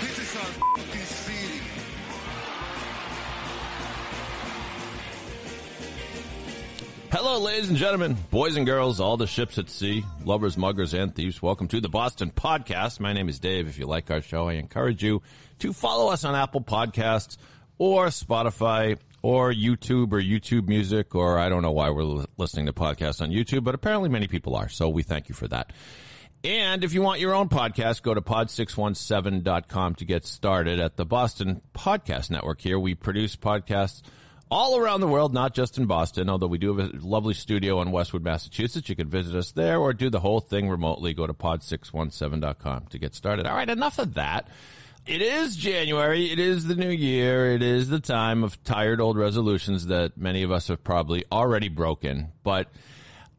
This is our f***ing city. Hello, ladies and gentlemen, boys and girls, all the ships at sea, lovers, muggers, and thieves. Welcome to the Boston Podcast. My name is Dave. If you like our show, I encourage you to follow us on Apple Podcasts or Spotify or YouTube or YouTube Music, or I don't know why we're listening to podcasts on YouTube, but apparently many people are. So we thank you for that. And if you want your own podcast, go to pod617.com to get started at the Boston Podcast Network here. We produce podcasts all around the world, not just in Boston, although we do have a lovely studio in Westwood, Massachusetts. You can visit us there or do the whole thing remotely. Go to pod617.com to get started. All right, enough of that. It is January. It is the new year. It is the time of tired old resolutions that many of us have probably already broken. But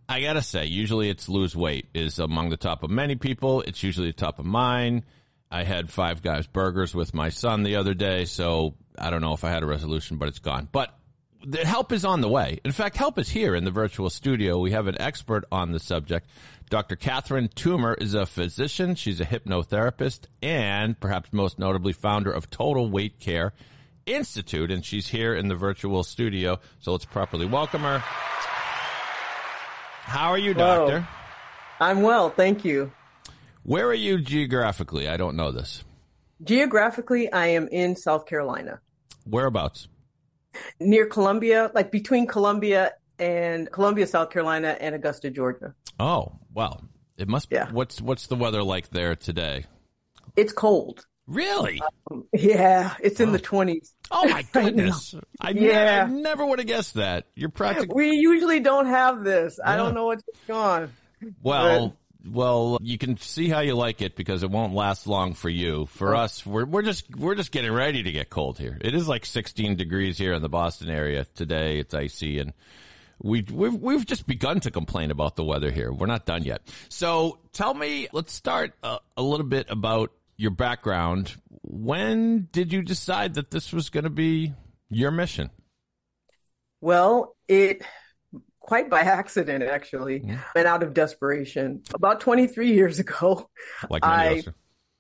I gotta say, usually it's lose weight is among the top of many people. It's usually the top of mine. I had five guys burgers with my son the other day, so I don't know if I had a resolution, but it's gone. But the help is on the way. In fact, help is here in the virtual studio. We have an expert on the subject. Dr. Catherine Toomer is a physician. She's a hypnotherapist and perhaps most notably founder of Total Weight Care Institute. And she's here in the virtual studio. So let's properly welcome her. How are you, Hello. doctor? I'm well, thank you. Where are you geographically? I don't know this. Geographically, I am in South Carolina, Whereabouts? near Columbia, like between Columbia and Columbia, South Carolina, and Augusta, Georgia. Oh, well, it must be. Yeah. What's, what's the weather like there today? It's cold. Really? Yeah, it's in the 20s. Oh my goodness! I, Yeah. I never would have guessed that. You're practically We usually don't have this. I don't know what's going on. well. Well, you can see how you like it because it won't last long for you. For oh. us, we're we're just we're just getting ready to get cold here. It is like 16 degrees here in the Boston area today. It's icy and we we've we've just begun to complain about the weather here. We're not done yet. So, tell me, let's start a, a little bit about your background. When did you decide that this was going to be your mission? Well, it quite by accident, actually, mm-hmm. and out of desperation. About 23 years ago, Like I-.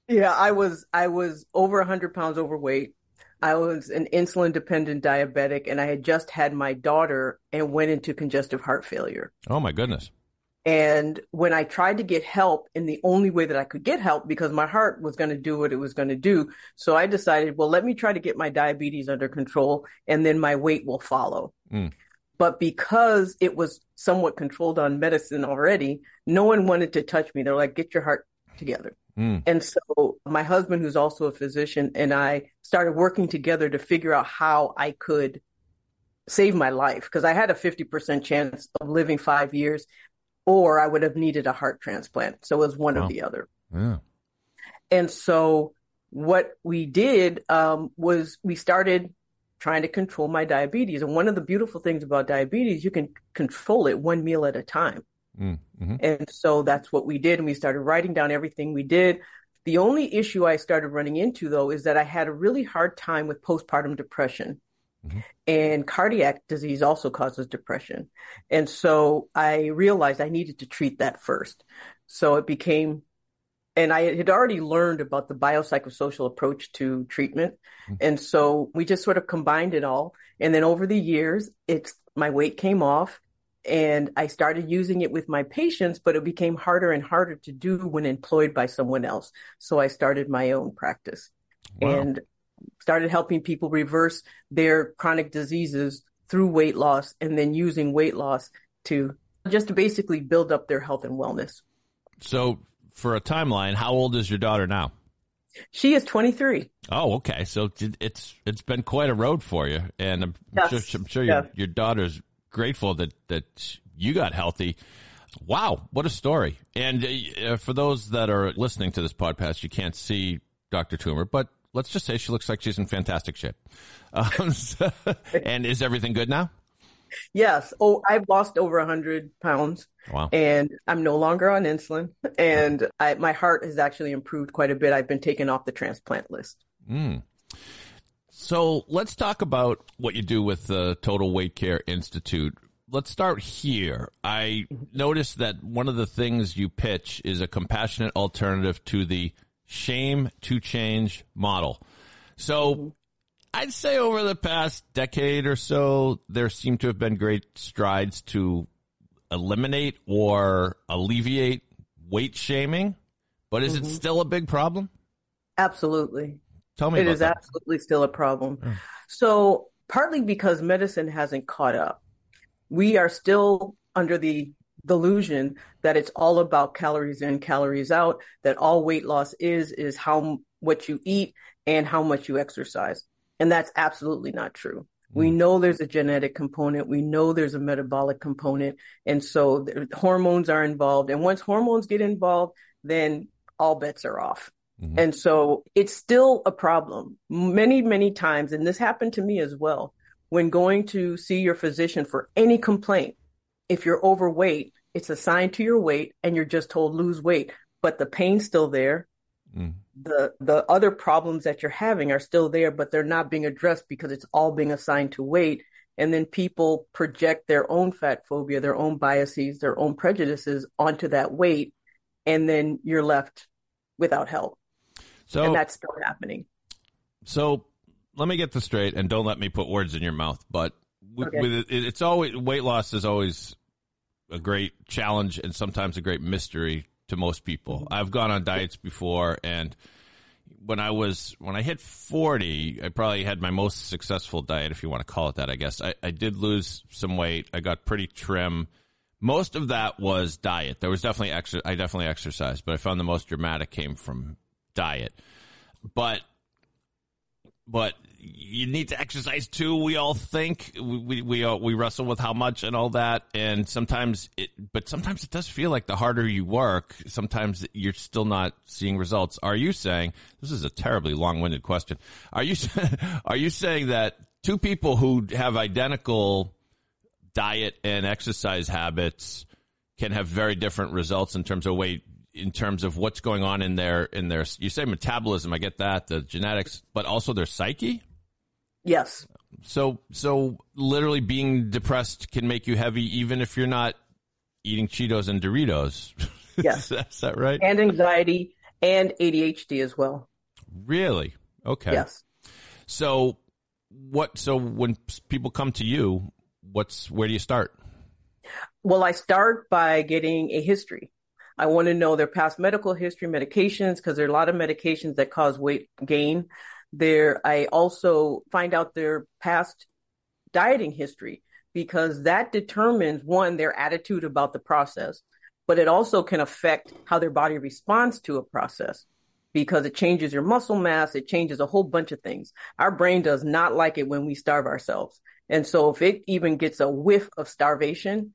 Yeah, I was I was over 100 pounds overweight. I was an insulin dependent diabetic and I had just had my daughter and went into congestive heart failure. Oh my goodness. And when I tried to get help in the only way that I could get help because my heart was going to do what it was going to do. So I decided, well, let me try to get my diabetes under control and then my weight will follow. Mm. But because it was somewhat controlled on medicine already, no one wanted to touch me. They're like, get your heart together. Mm. And so my husband, who's also a physician, and I started working together to figure out how I could save my life because I had a 50% chance of living five years or I would have needed a heart transplant. So it was one Wow. or the other. Yeah. And so what we did um, was we started trying to control my diabetes. And one of the beautiful things about diabetes, you can control it one meal at a time. Mm. hmm And so that's what we did. And we started writing down everything we did. The only issue I started running into, though, is that I had a really hard time with postpartum depression. Mhm. And cardiac disease also causes depression. And so I realized I needed to treat that first. So it became, and I had already learned about the biopsychosocial approach to treatment. And so we just sort of combined it all. And then over the years, it's my weight came off and I started using it with my patients, but it became harder and harder to do when employed by someone else. So I started my own practice Wow. and started helping people reverse their chronic diseases through weight loss and then using weight loss to just to basically build up their health and wellness. So, for a timeline, how old is your daughter now? She is 23. Oh, okay. So it's it's been quite a road for you, and I'm Yes. sure, I'm sure your your daughter's grateful that that you got healthy. Wow, what a story! And uh, for those that are listening to this podcast, you can't see Dr. Toomer, but let's just say she looks like she's in fantastic shape. Um, so- and is everything good now? Yes. Oh, I've lost over a hundred pounds Wow. and I'm no longer on insulin and I, my heart has actually improved quite a bit. I've been taken off the transplant list. Mm. So let's talk about what you do with the Total Weight Care Institute. Let's start here. I noticed that one of the things you pitch is a compassionate alternative to the shame to change model. So I'd say over the past decade or so, there seem to have been great strides to eliminate or alleviate weight shaming. But is it mm-hmm. still a big problem? Absolutely. Tell me It is that. absolutely still a problem. So, partly because medicine hasn't caught up, we are still under the delusion that it's all about calories in, calories out, that all weight loss is, is how what you eat and how much you exercise. And that's absolutely not true. We mm. know there's a genetic component. We know there's a metabolic component. And so the hormones are involved. And once hormones get involved, then all bets are off. Mm-hmm. And so it's still a problem many, many times. And this happened to me as well. When going to see your physician for any complaint, if you're overweight, it's assigned to your weight and you're just told lose weight, but the pain's still there. Mm. The, the other problems that you're having are still there, but they're not being addressed because it's all being assigned to weight. And then people project their own fat phobia, their own biases, their own prejudices onto that weight. And then you're left without help. So and that's still happening. So let me get this straight, and don't let me put words in your mouth. But with, Okay. with it, it's always weight loss is always a great challenge and sometimes a great mystery to most people. Mm-hmm. I've gone on diets before, and when I was when I hit forty, I probably had my most successful diet, if you want to call it that. I guess I, I did lose some weight. I got pretty trim. Most of that was diet. There was definitely exer- I definitely exercised, but I found the most dramatic came from diet. But but you need to exercise too. We all think we we uh, we wrestle with how much and all that, and sometimes it. But sometimes it does feel like the harder you work, sometimes you're still not seeing results. Are you saying this is a terribly long-winded question? Are you are you saying that two people who have identical diet and exercise habits can have very different results in terms of weight in terms of what's going on in their in their you say metabolism i get that the genetics but also their psyche Yes. so so literally being depressed can make you heavy even if you're not eating cheetos and doritos Yes. is that right And anxiety and ADHD as well. really okay Yes. so what so when people come to you what's where do you start Well, I start by getting a history. I want to know their past medical history, medications, because there are a lot of medications that cause weight gain. There, I also find out their past dieting history because that determines one, their attitude about the process, but it also can affect how their body responds to a process because it changes your muscle mass. It changes a whole bunch of things. Our brain does not like it when we starve ourselves. And so if it even gets a whiff of starvation,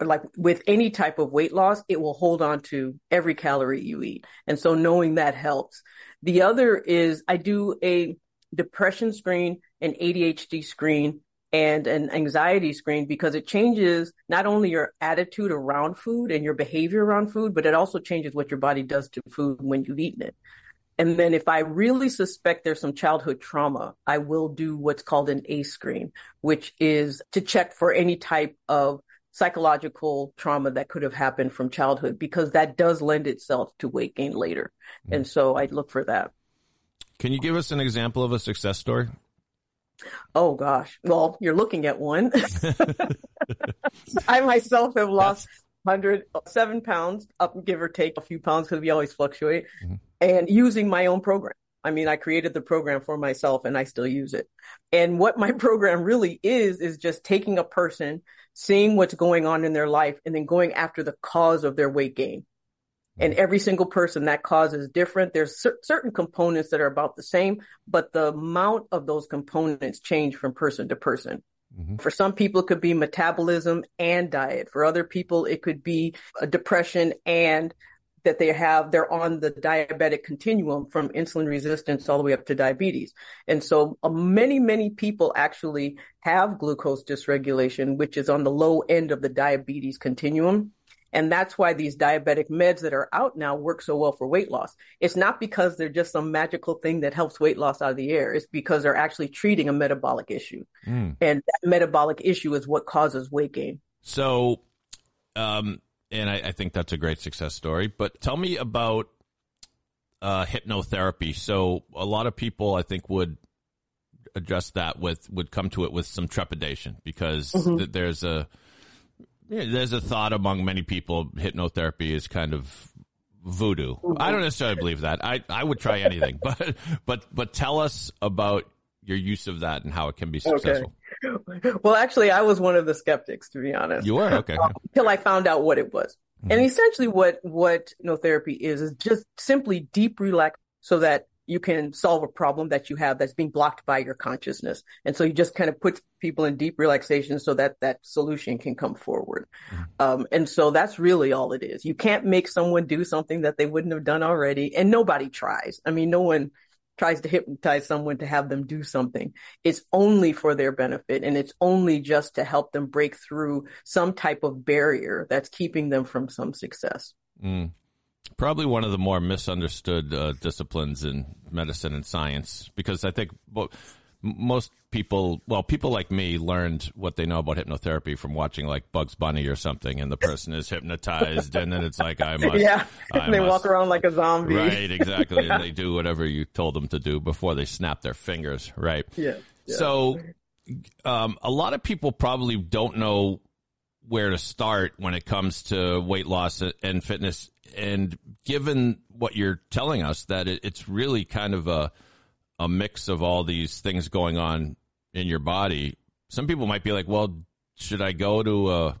like with any type of weight loss, it will hold on to every calorie you eat. And so knowing that helps. The other is I do a depression screen, an ADHD screen, and an anxiety screen because it changes not only your attitude around food and your behavior around food, but it also changes what your body does to food when you've eaten it. And then if I really suspect there's some childhood trauma, I will do what's called an ACE screen, which is to check for any type of psychological trauma that could have happened from childhood because that does lend itself to weight gain later. Mm. And so I look for that. can you give us an example of a success story Oh gosh. Well, you're looking at one. I myself have lost 107 pounds, up give or take a few pounds because we always fluctuate, mm-hmm. and using my own program. I mean, I created the program for myself and I still use it. And what my program really is, is just taking a person, seeing what's going on in their life, and then going after the cause of their weight gain. And every single person that cause is different. There's cer- certain components that are about the same, but the amount of those components change from person to person. Mm-hmm. For some people, it could be metabolism and diet. For other people, it could be a depression and that they have, they're on the diabetic continuum from insulin resistance all the way up to diabetes. And so uh, many, many people actually have glucose dysregulation, which is on the low end of the diabetes continuum. And that's why these diabetic meds that are out now work so well for weight loss. It's not because they're just some magical thing that helps weight loss out of the air. It's because they're actually treating a metabolic issue. Mm. And that metabolic issue is what causes weight gain. So, um, and I, I, think that's a great success story. But tell me about uh, hypnotherapy. So a lot of people, I think, would address that with would come to it with some trepidation because mm-hmm. th- there's a there's a thought among many people hypnotherapy is kind of voodoo. Mm-hmm. I don't necessarily believe that. I I would try anything, but but but tell us about your use of that and how it can be successful. Okay. Well, actually, I was one of the skeptics, to be honest. You were okay um, until I found out what it was. Mm-hmm. And essentially, what what hypnotherapy is is just simply deep relax, so that you can solve a problem that you have that's being blocked by your consciousness. And so you just kind of put people in deep relaxation so that that solution can come forward. Mm-hmm. Um, and so that's really all it is. You can't make someone do something that they wouldn't have done already. And nobody tries. I mean, no one tries to hypnotize someone to have them do something. It's only for their benefit and it's only just to help them break through some type of barrier that's keeping them from some success. Mm. Probably one of the more misunderstood uh, disciplines in medicine and science because I think well, most people, well, people like me learned what they know about hypnotherapy from watching like Bugs Bunny or something, and the person is hypnotized, and then it's like I must, yeah, I they must. walk around like a zombie, right? Exactly, yeah. and they do whatever you told them to do before they snap their fingers, right? Yeah. yeah. So, um, a lot of people probably don't know where to start when it comes to weight loss and fitness, and given what you're telling us, that it, it's really kind of a a mix of all these things going on in your body, some people might be like, well, should I go to a,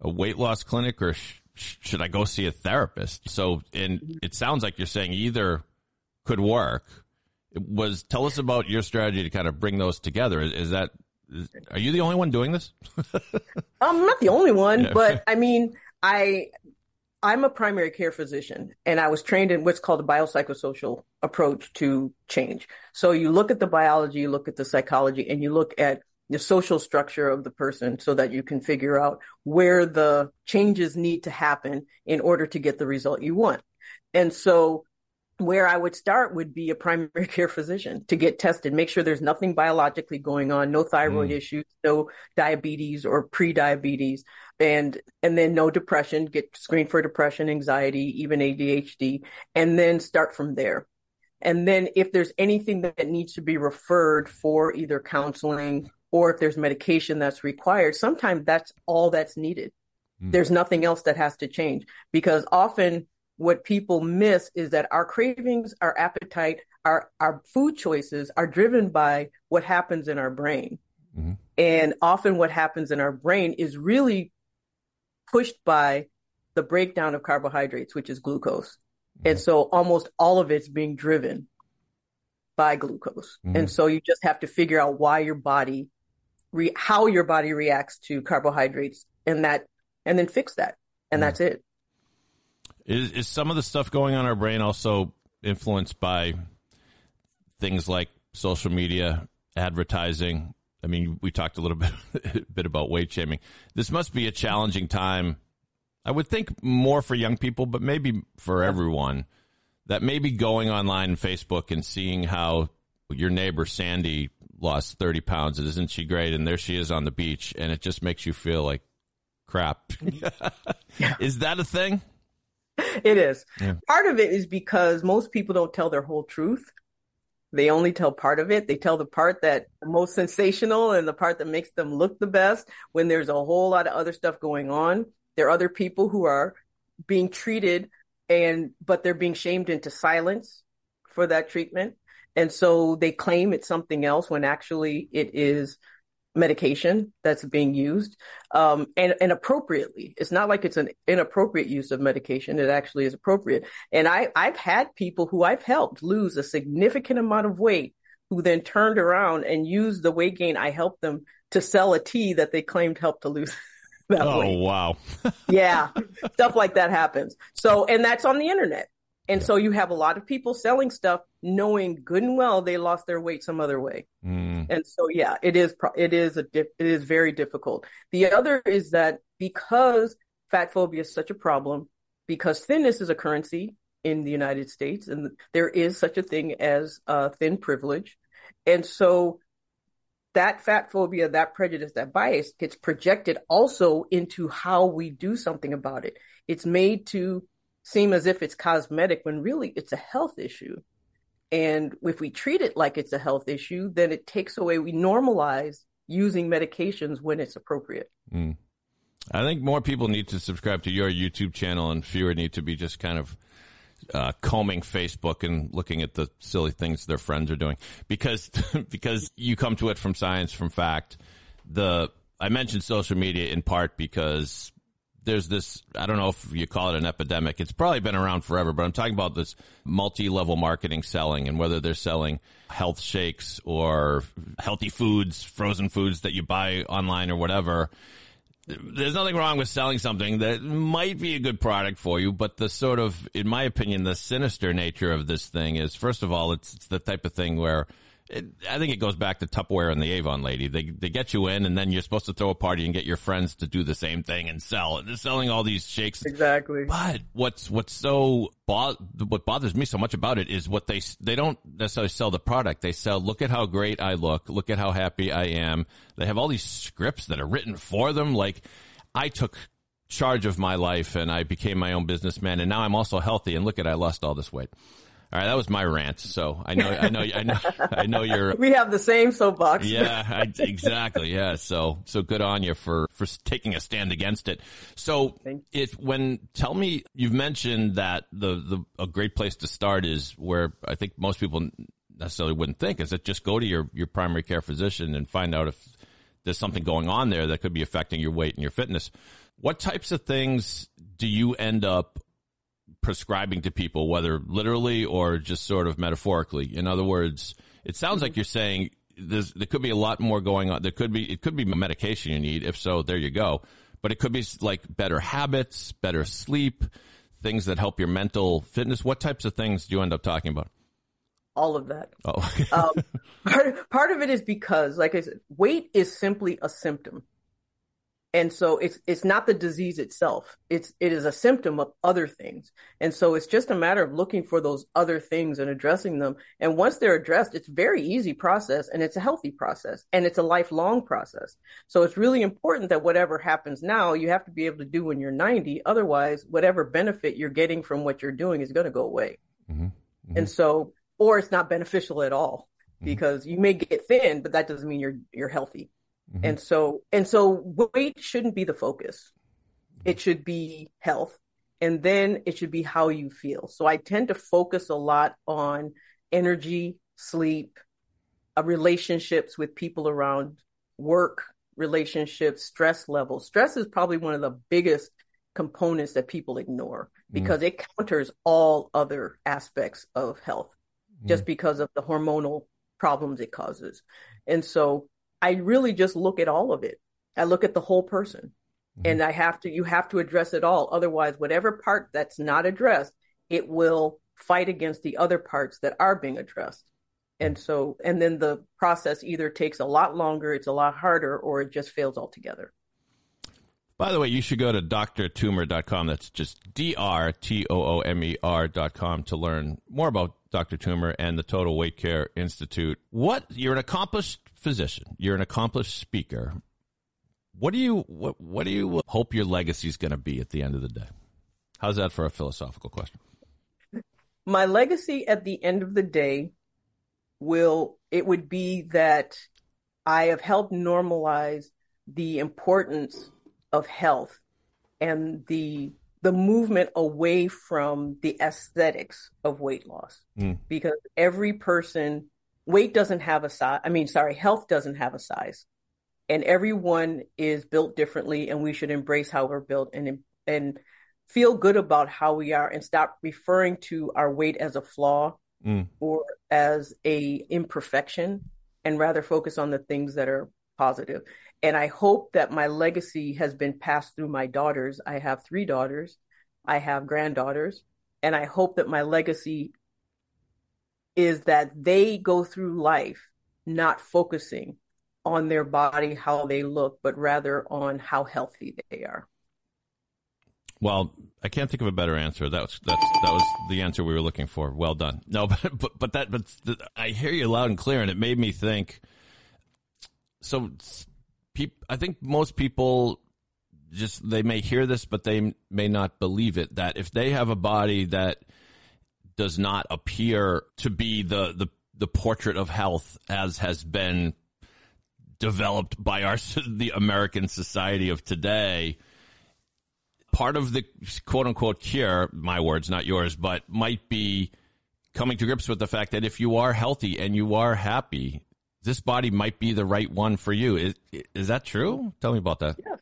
a weight loss clinic or sh- should I go see a therapist? So, and it sounds like you're saying either could work. It was tell us about your strategy to kind of bring those together. Is, is that is, are you the only one doing this? I'm not the only one, yeah. but I mean, I I'm a primary care physician and I was trained in what's called a biopsychosocial approach to change. So you look at the biology, you look at the psychology, and you look at the social structure of the person so that you can figure out where the changes need to happen in order to get the result you want. And so where I would start would be a primary care physician to get tested, make sure there's nothing biologically going on, no thyroid mm. issues, no diabetes or pre-diabetes, and and then no depression, get screened for depression, anxiety, even ADHD, and then start from there. And then if there's anything that needs to be referred for either counseling or if there's medication that's required, sometimes that's all that's needed. Mm. There's nothing else that has to change because often what people miss is that our cravings, our appetite, our, our food choices are driven by what happens in our brain. Mm-hmm. And often what happens in our brain is really pushed by the breakdown of carbohydrates, which is glucose. Mm-hmm. And so almost all of it's being driven by glucose. Mm-hmm. And so you just have to figure out why your body, re- how your body reacts to carbohydrates and that, and then fix that. And mm-hmm. that's it. Is, is some of the stuff going on in our brain also influenced by things like social media, advertising? I mean, we talked a little bit bit about weight shaming. This must be a challenging time. I would think more for young people, but maybe for everyone. That maybe going online and Facebook and seeing how your neighbor Sandy lost 30 pounds. Isn't she great? And there she is on the beach, and it just makes you feel like crap. is that a thing? it is. Yeah. Part of it is because most people don't tell their whole truth. They only tell part of it. They tell the part that most sensational and the part that makes them look the best when there's a whole lot of other stuff going on. There are other people who are being treated and but they're being shamed into silence for that treatment. And so they claim it's something else when actually it is medication that's being used um, and, and appropriately. It's not like it's an inappropriate use of medication. It actually is appropriate. And I, I've had people who I've helped lose a significant amount of weight who then turned around and used the weight gain I helped them to sell a tea that they claimed helped to lose that Oh way. wow. Yeah, stuff like that happens. So, and that's on the internet. And so you have a lot of people selling stuff knowing good and well they lost their weight some other way. Mm, And so, yeah, it is, it is a, it is very difficult. The other is that because fat phobia is such a problem, because thinness is a currency in the United States and there is such a thing as uh, thin privilege. And so that fat phobia, that prejudice, that bias gets projected also into how we do something about it. It's made to seem as if it's cosmetic when really it's a health issue. And if we treat it like it's a health issue, then it takes away, we normalize using medications when it's appropriate. mm. I think more people need to subscribe to your YouTube channel, and fewer need to be just kind of uh, combing Facebook and looking at the silly things their friends are doing. Because because you come to it from science, from fact. The I mentioned social media in part because there's this I don't know if you call it an epidemic. It's probably been around forever, but I'm talking about this multi-level marketing selling and whether they're selling health shakes or healthy foods, frozen foods that you buy online or whatever there's nothing wrong with selling something that might be a good product for you, but the sort of, in my opinion, the sinister nature of this thing is, first of all, it's, it's the type of thing where it, I think it goes back to Tupperware and the Avon lady. They they get you in, and then you're supposed to throw a party and get your friends to do the same thing and sell. They're selling all these shakes. Exactly. But what's what's so bo- what bothers me so much about it is what they they don't necessarily sell the product. They sell look at how great I look, look at how happy I am. They have all these scripts that are written for them. Like I took charge of my life and I became my own businessman, and now I'm also healthy. And look at I lost all this weight. All right, that was my rant. So I know I know I know I know you're We have the same soapbox. yeah, I, exactly. Yeah. So, so good on you for, for taking a stand against it. So if, when, tell me, you've mentioned that the, the, a great place to start is where I think most people necessarily wouldn't think is that just go to your, your primary care physician and find out if there's something going on there that could be affecting your weight and your fitness. What types of things do you end up prescribing to people, whether literally or just sort of metaphorically? In other words, it sounds like you're saying there's, there could be a lot more going on. There could be, it could be medication you need. If so, there you go. But it could be like better habits, better sleep, things that help your mental fitness. What types of things do you end up talking about? All of that. Oh, um, part, part of it is because, like I said, weight is simply a symptom. And so it's it's not the disease itself. It's it is a symptom of other things. And so it's just a matter of looking for those other things and addressing them. And once they're addressed, it's very easy process and it's a healthy process and it's a lifelong process. So it's really important that whatever happens now, you have to be able to do when you're 90. Otherwise, whatever benefit you're getting from what you're doing is going to go away. Mhm. And so or it's not beneficial at all because you may get thin, but that doesn't mean you're you're healthy. Mhm. And so and so weight shouldn't be the focus. It should be health. And then it should be how you feel. So I tend to focus a lot on energy, sleep, uh, relationships with people around work, relationships, stress levels. Stress is probably one of the biggest components that people ignore because it counters all other aspects of health just because of the hormonal problems it causes. And so I really just look at all of it. I look at the whole person mm-hmm. and I have to, you have to address it all. Otherwise, whatever part that's not addressed, it will fight against the other parts that are being addressed. And mm-hmm. so, and then the process either takes a lot longer, it's a lot harder, or it just fails altogether. By the way, you should go to drtoomer.com. That's just D R T O O M E R.com to learn more about Dr. Toomer and the Total Weight Care Institute. What you're an accomplished physician, you're an accomplished speaker. What do you what what do you hope your legacy is going to be at the end of the day? How's that for a philosophical question? My legacy at the end of the day will it would be that I have helped normalize the importance of health and the the movement away from the aesthetics of weight loss Mm. because every person weight doesn't have a size i mean sorry health doesn't have a size and everyone is built differently and we should embrace how we're built and and feel good about how we are and stop referring to our weight as a flaw Mm. or as a imperfection and rather focus on the things that are positive. And I hope that my legacy has been passed through my daughters. I have three daughters, I have granddaughters, and I hope that my legacy is that they go through life not focusing on their body, how they look, but rather on how healthy they are. Well, I can't think of a better answer. That was that's that was the answer we were looking for. Well done. No, but but, but that but I hear you loud and clear, and it made me think. So, I think most people just they may hear this, but they may not believe it. That if they have a body that does not appear to be the the the portrait of health as has been developed by our the American society of today part of the quote unquote cure, my words, not yours, but might be coming to grips with the fact that if you are healthy and you are happy, this body might be the right one for you. Is, is that true? Tell me about that. Yes.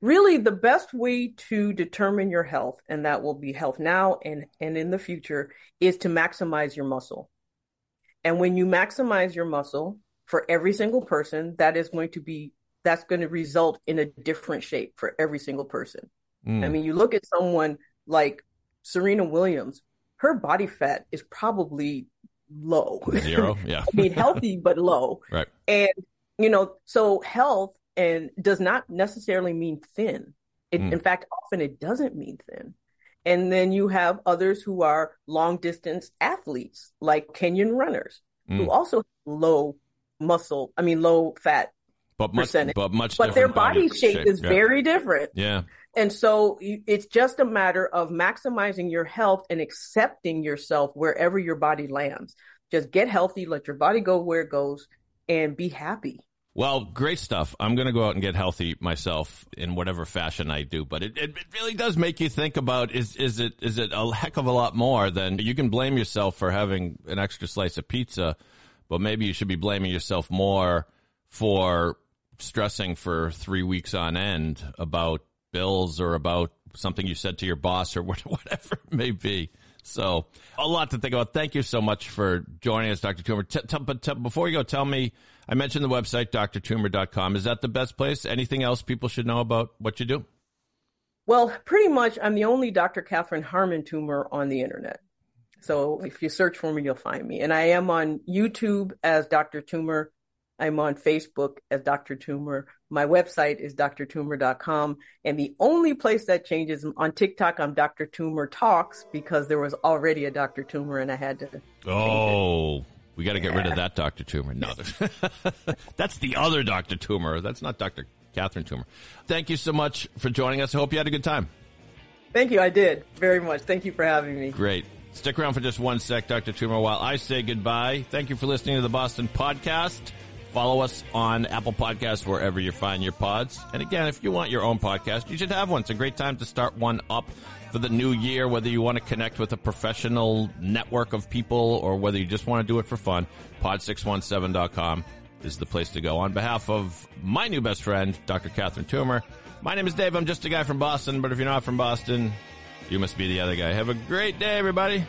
Really, the best way to determine your health, and that will be health now and, and in the future, is to maximize your muscle. And when you maximize your muscle for every single person, that is going to be that's going to result in a different shape for every single person. Mm. I mean, you look at someone like Serena Williams, her body fat is probably low. Zero, yeah. I mean, healthy but low. Right. And you know, so health and does not necessarily mean thin. It, mm. In fact, often it doesn't mean thin. And then you have others who are long distance athletes, like Kenyan runners, mm. who also have low muscle, I mean, low fat but much, percentage. But much, but their body, body shape, shape, is yeah. very different. Yeah. And so it's just a matter of maximizing your health and accepting yourself wherever your body lands. Just get healthy, let your body go where it goes, and be happy. Well, great stuff. I'm going to go out and get healthy myself in whatever fashion I do, but it, it, it, really does make you think about is is it is it a heck of a lot more than you can blame yourself for having an extra slice of pizza, but maybe you should be blaming yourself more for stressing for three weeks on end about bills or about something you said to your boss or whatever it may be. So a lot to think about. Thank you so much for joining us, Dr. Toomer. T- t- t- before you go, tell me, I mentioned the website, drtoomer.com. Is that the best place? Anything else people should know about what you do? Well, pretty much I'm the only Dr. Catherine Harmon Toomer on the internet. So if you search for me, you'll find me. And I am on YouTube as Dr. Toomer. I'm on Facebook as Dr. Toomer. My website is drtoomer.com. And the only place that changes on TikTok, I'm Dr. Toomer Talks because there was already a Dr. Toomer and I had to. Oh, we got to get yeah. rid of that Dr. Toomer. No, that's the other Dr. Toomer. That's not Dr. Catherine Toomer. Thank you so much for joining us. I hope you had a good time. Thank you. I did very much. Thank you for having me. Great. Stick around for just one sec, Dr. Toomer, while I say goodbye. Thank you for listening to the Boston Podcast. Follow us on Apple Podcasts wherever you find your pods. And again, if you want your own podcast, you should have one. It's a great time to start one up for the new year, whether you want to connect with a professional network of people or whether you just want to do it for fun. Pod617.com is the place to go. On behalf of my new best friend, Dr. Catherine Toomer, my name is Dave. I'm just a guy from Boston, but if you're not from Boston, you must be the other guy. Have a great day, everybody.